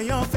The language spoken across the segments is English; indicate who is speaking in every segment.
Speaker 1: me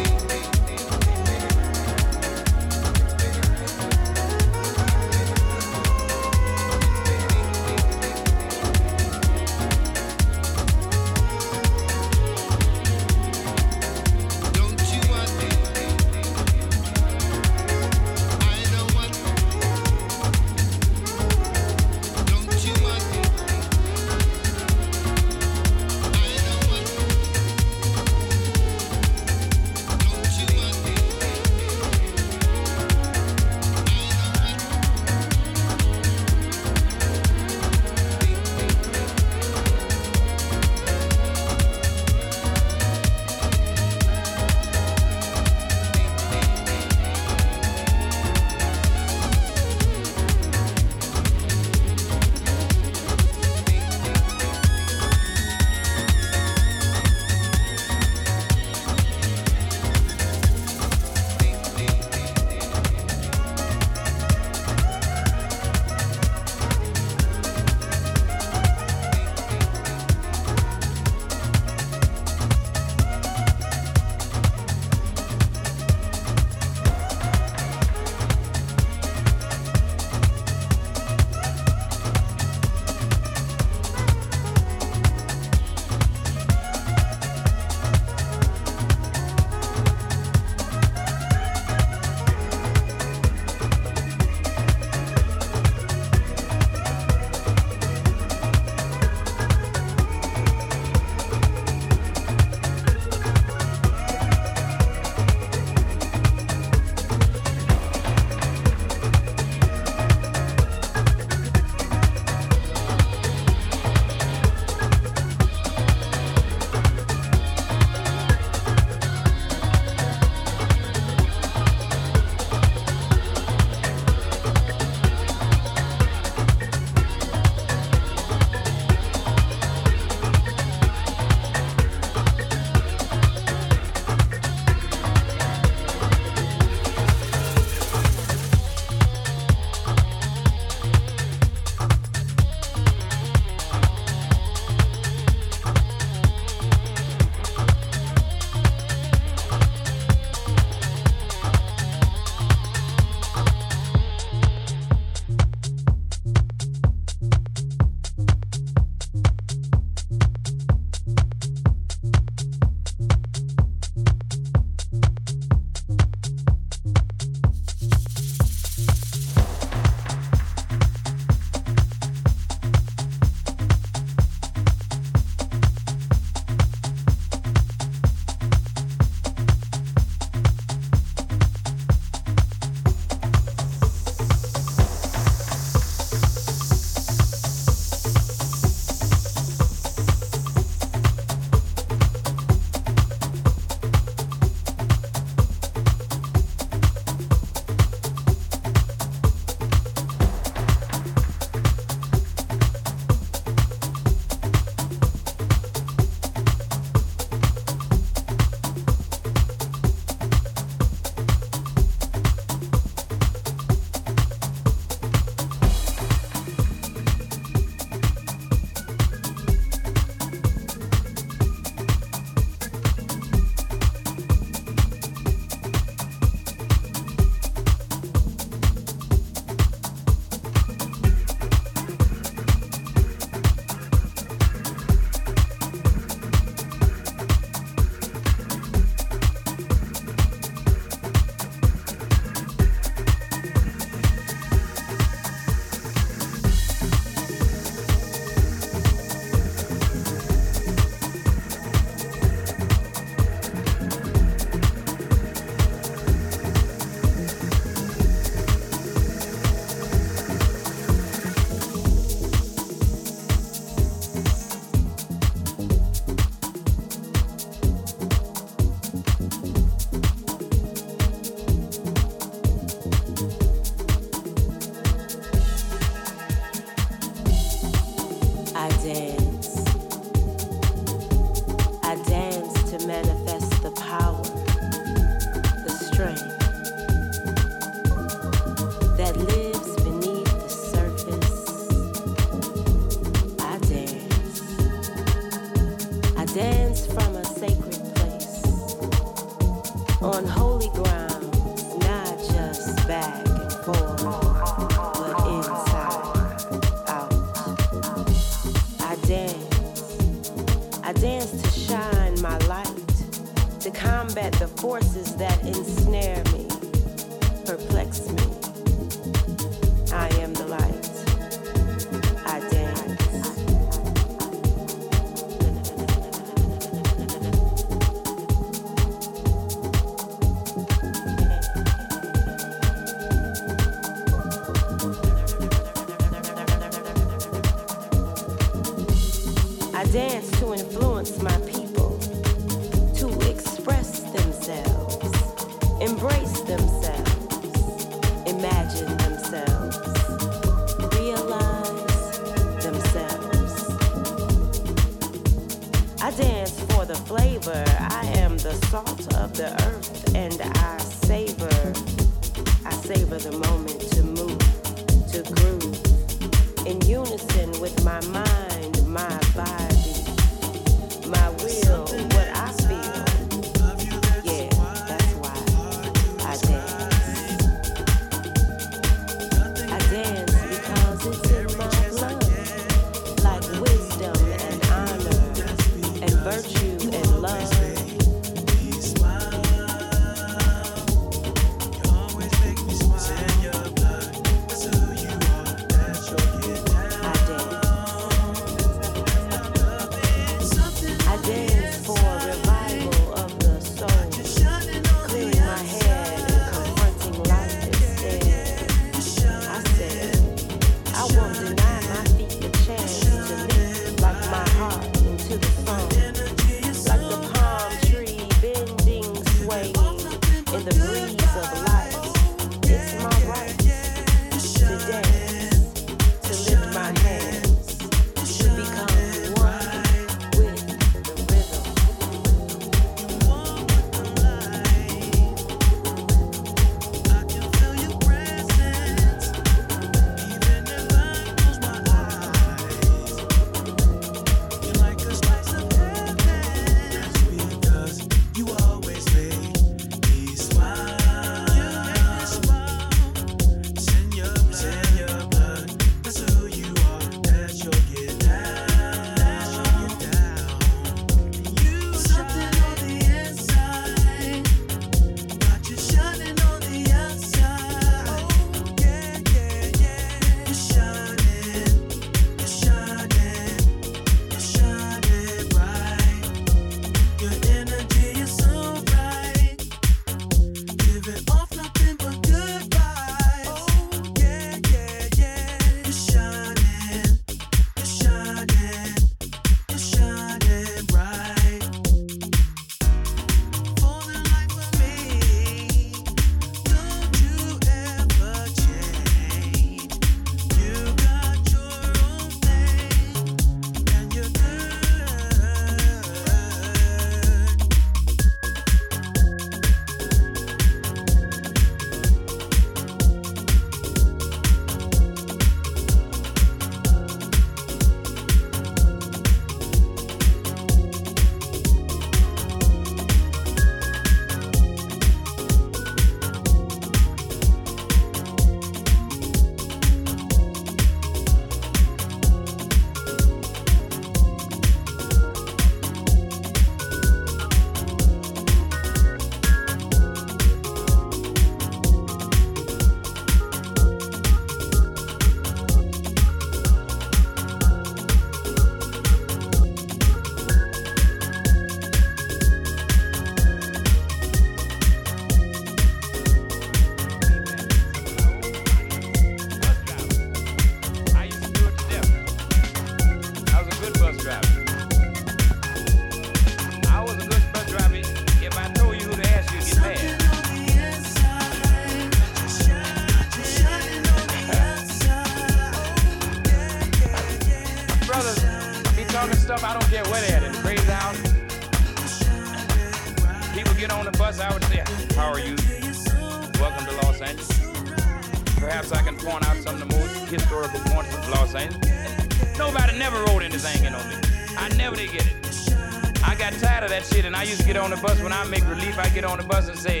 Speaker 2: get on the bus and say,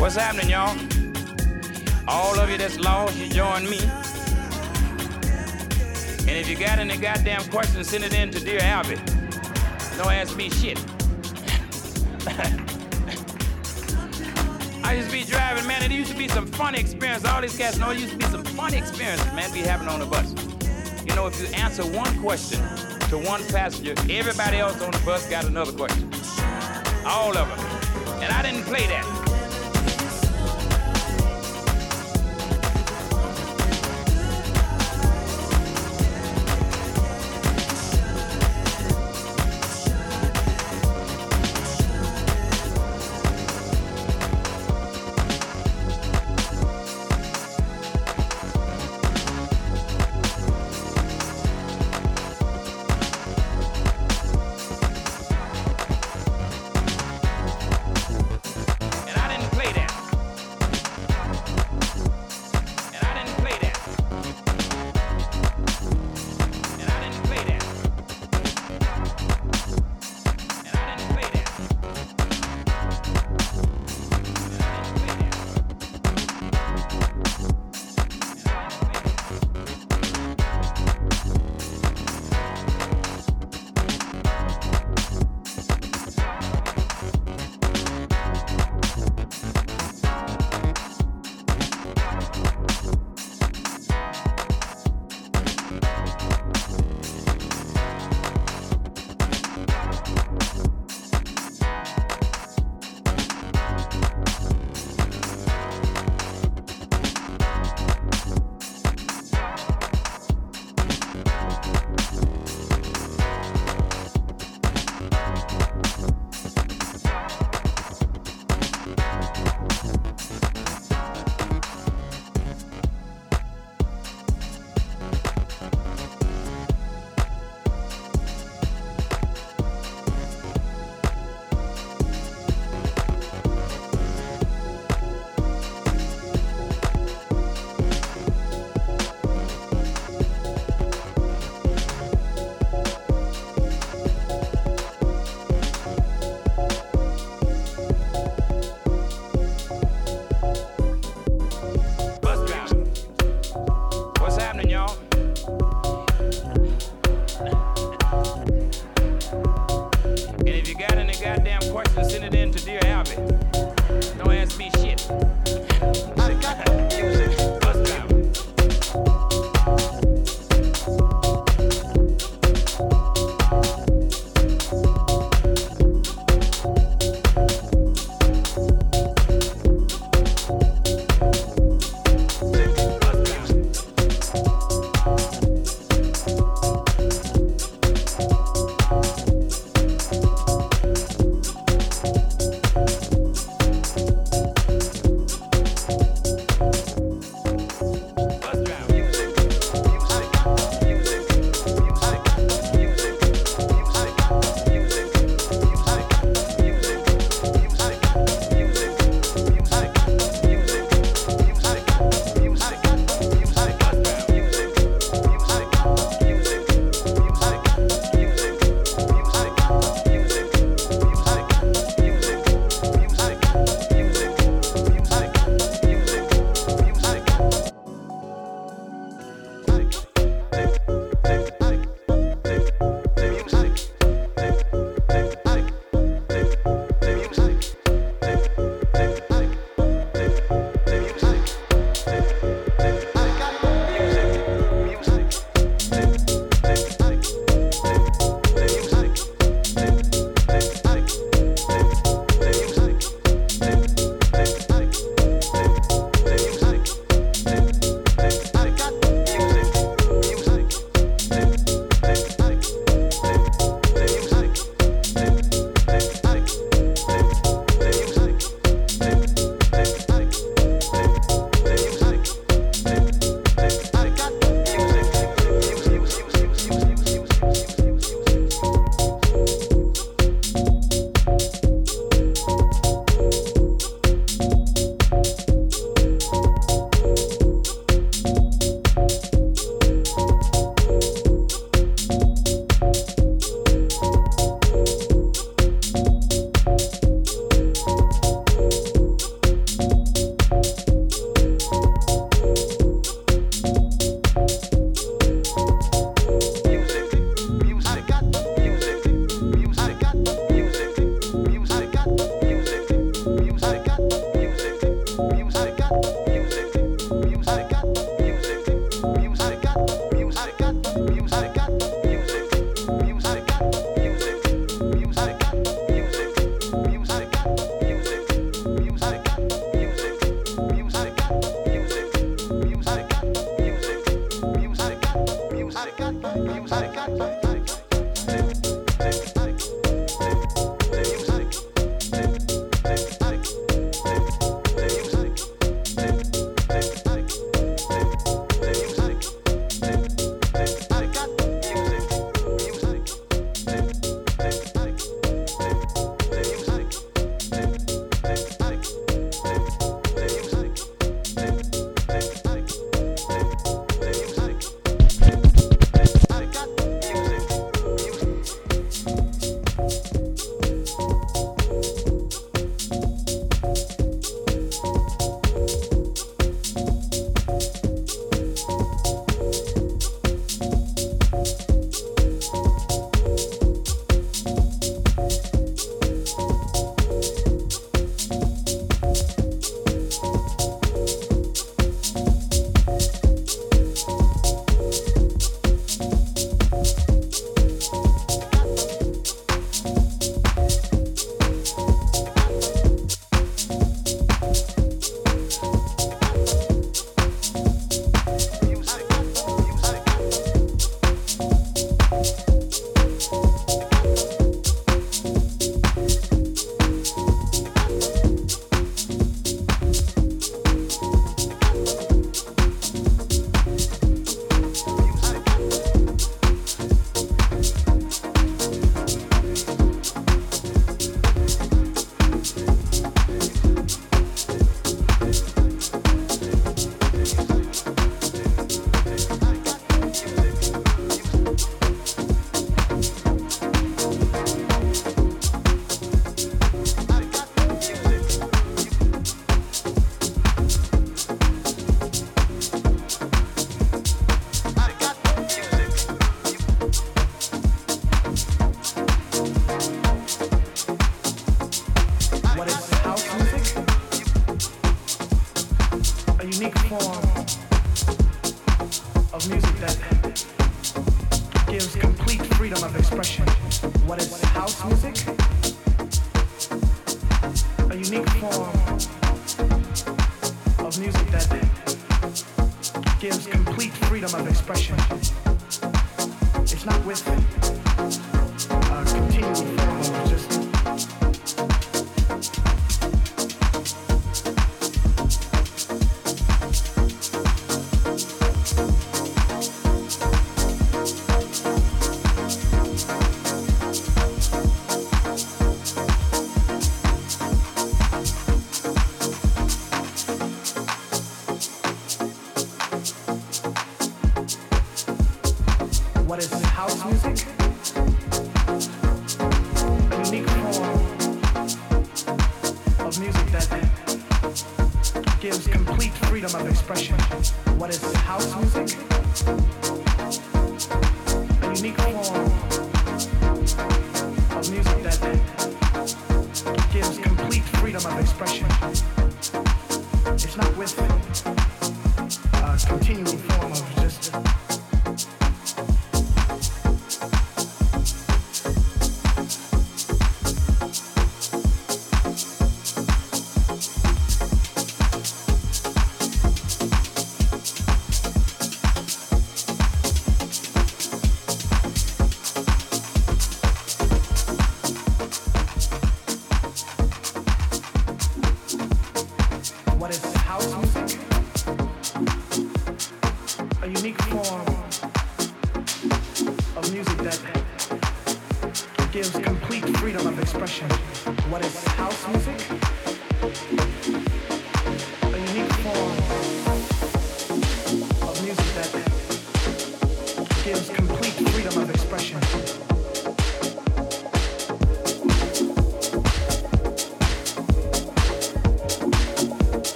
Speaker 2: What's happening, y'all? All of you that's lost, you join me. And if you got any goddamn questions, send it in to Dear Albie. Don't ask me shit. I used to be driving, man, it used to be some funny experience. All these cats know it used to be some funny experiences, man, be having on the bus. You know, if you answer one question to one passenger, everybody else on the bus got another question. All of them. And I didn't play that.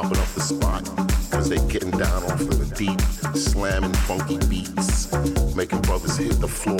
Speaker 3: popping off the spot. Because they getting down off of the deep, slamming funky beats, making brothers hit the floor.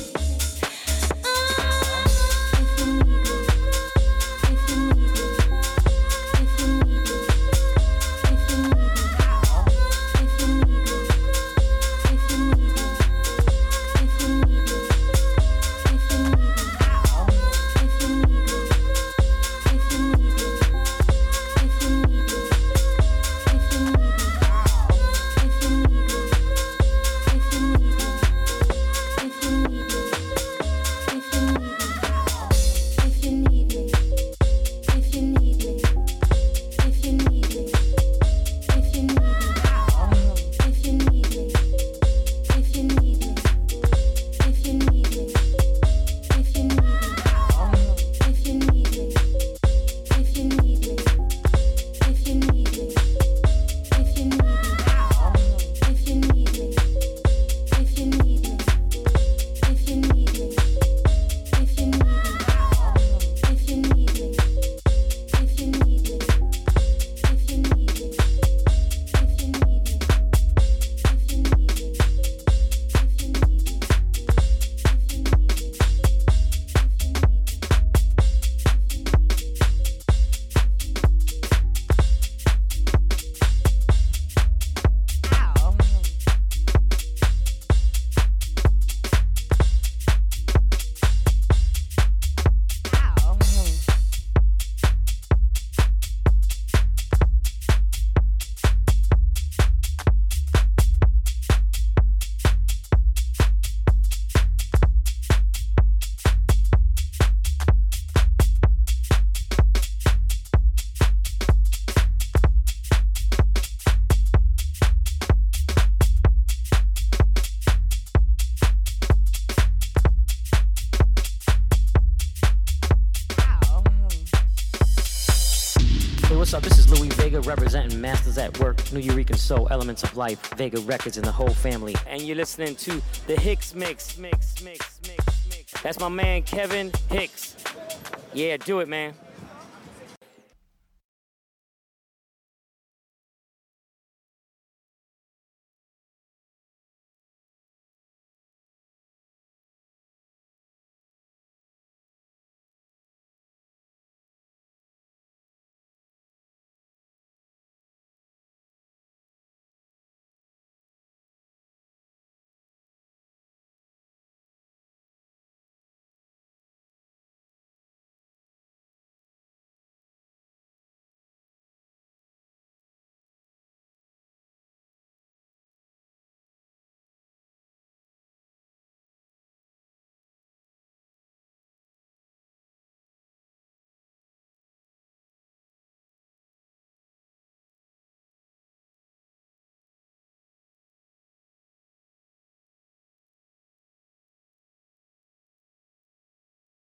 Speaker 2: Soul, Elements of Life, Vega Records, and the whole family. And you're listening to the Hicks Mix, Mix, Mix, Mix, Mix. That's my man Kevin Hicks. Yeah, do it, man.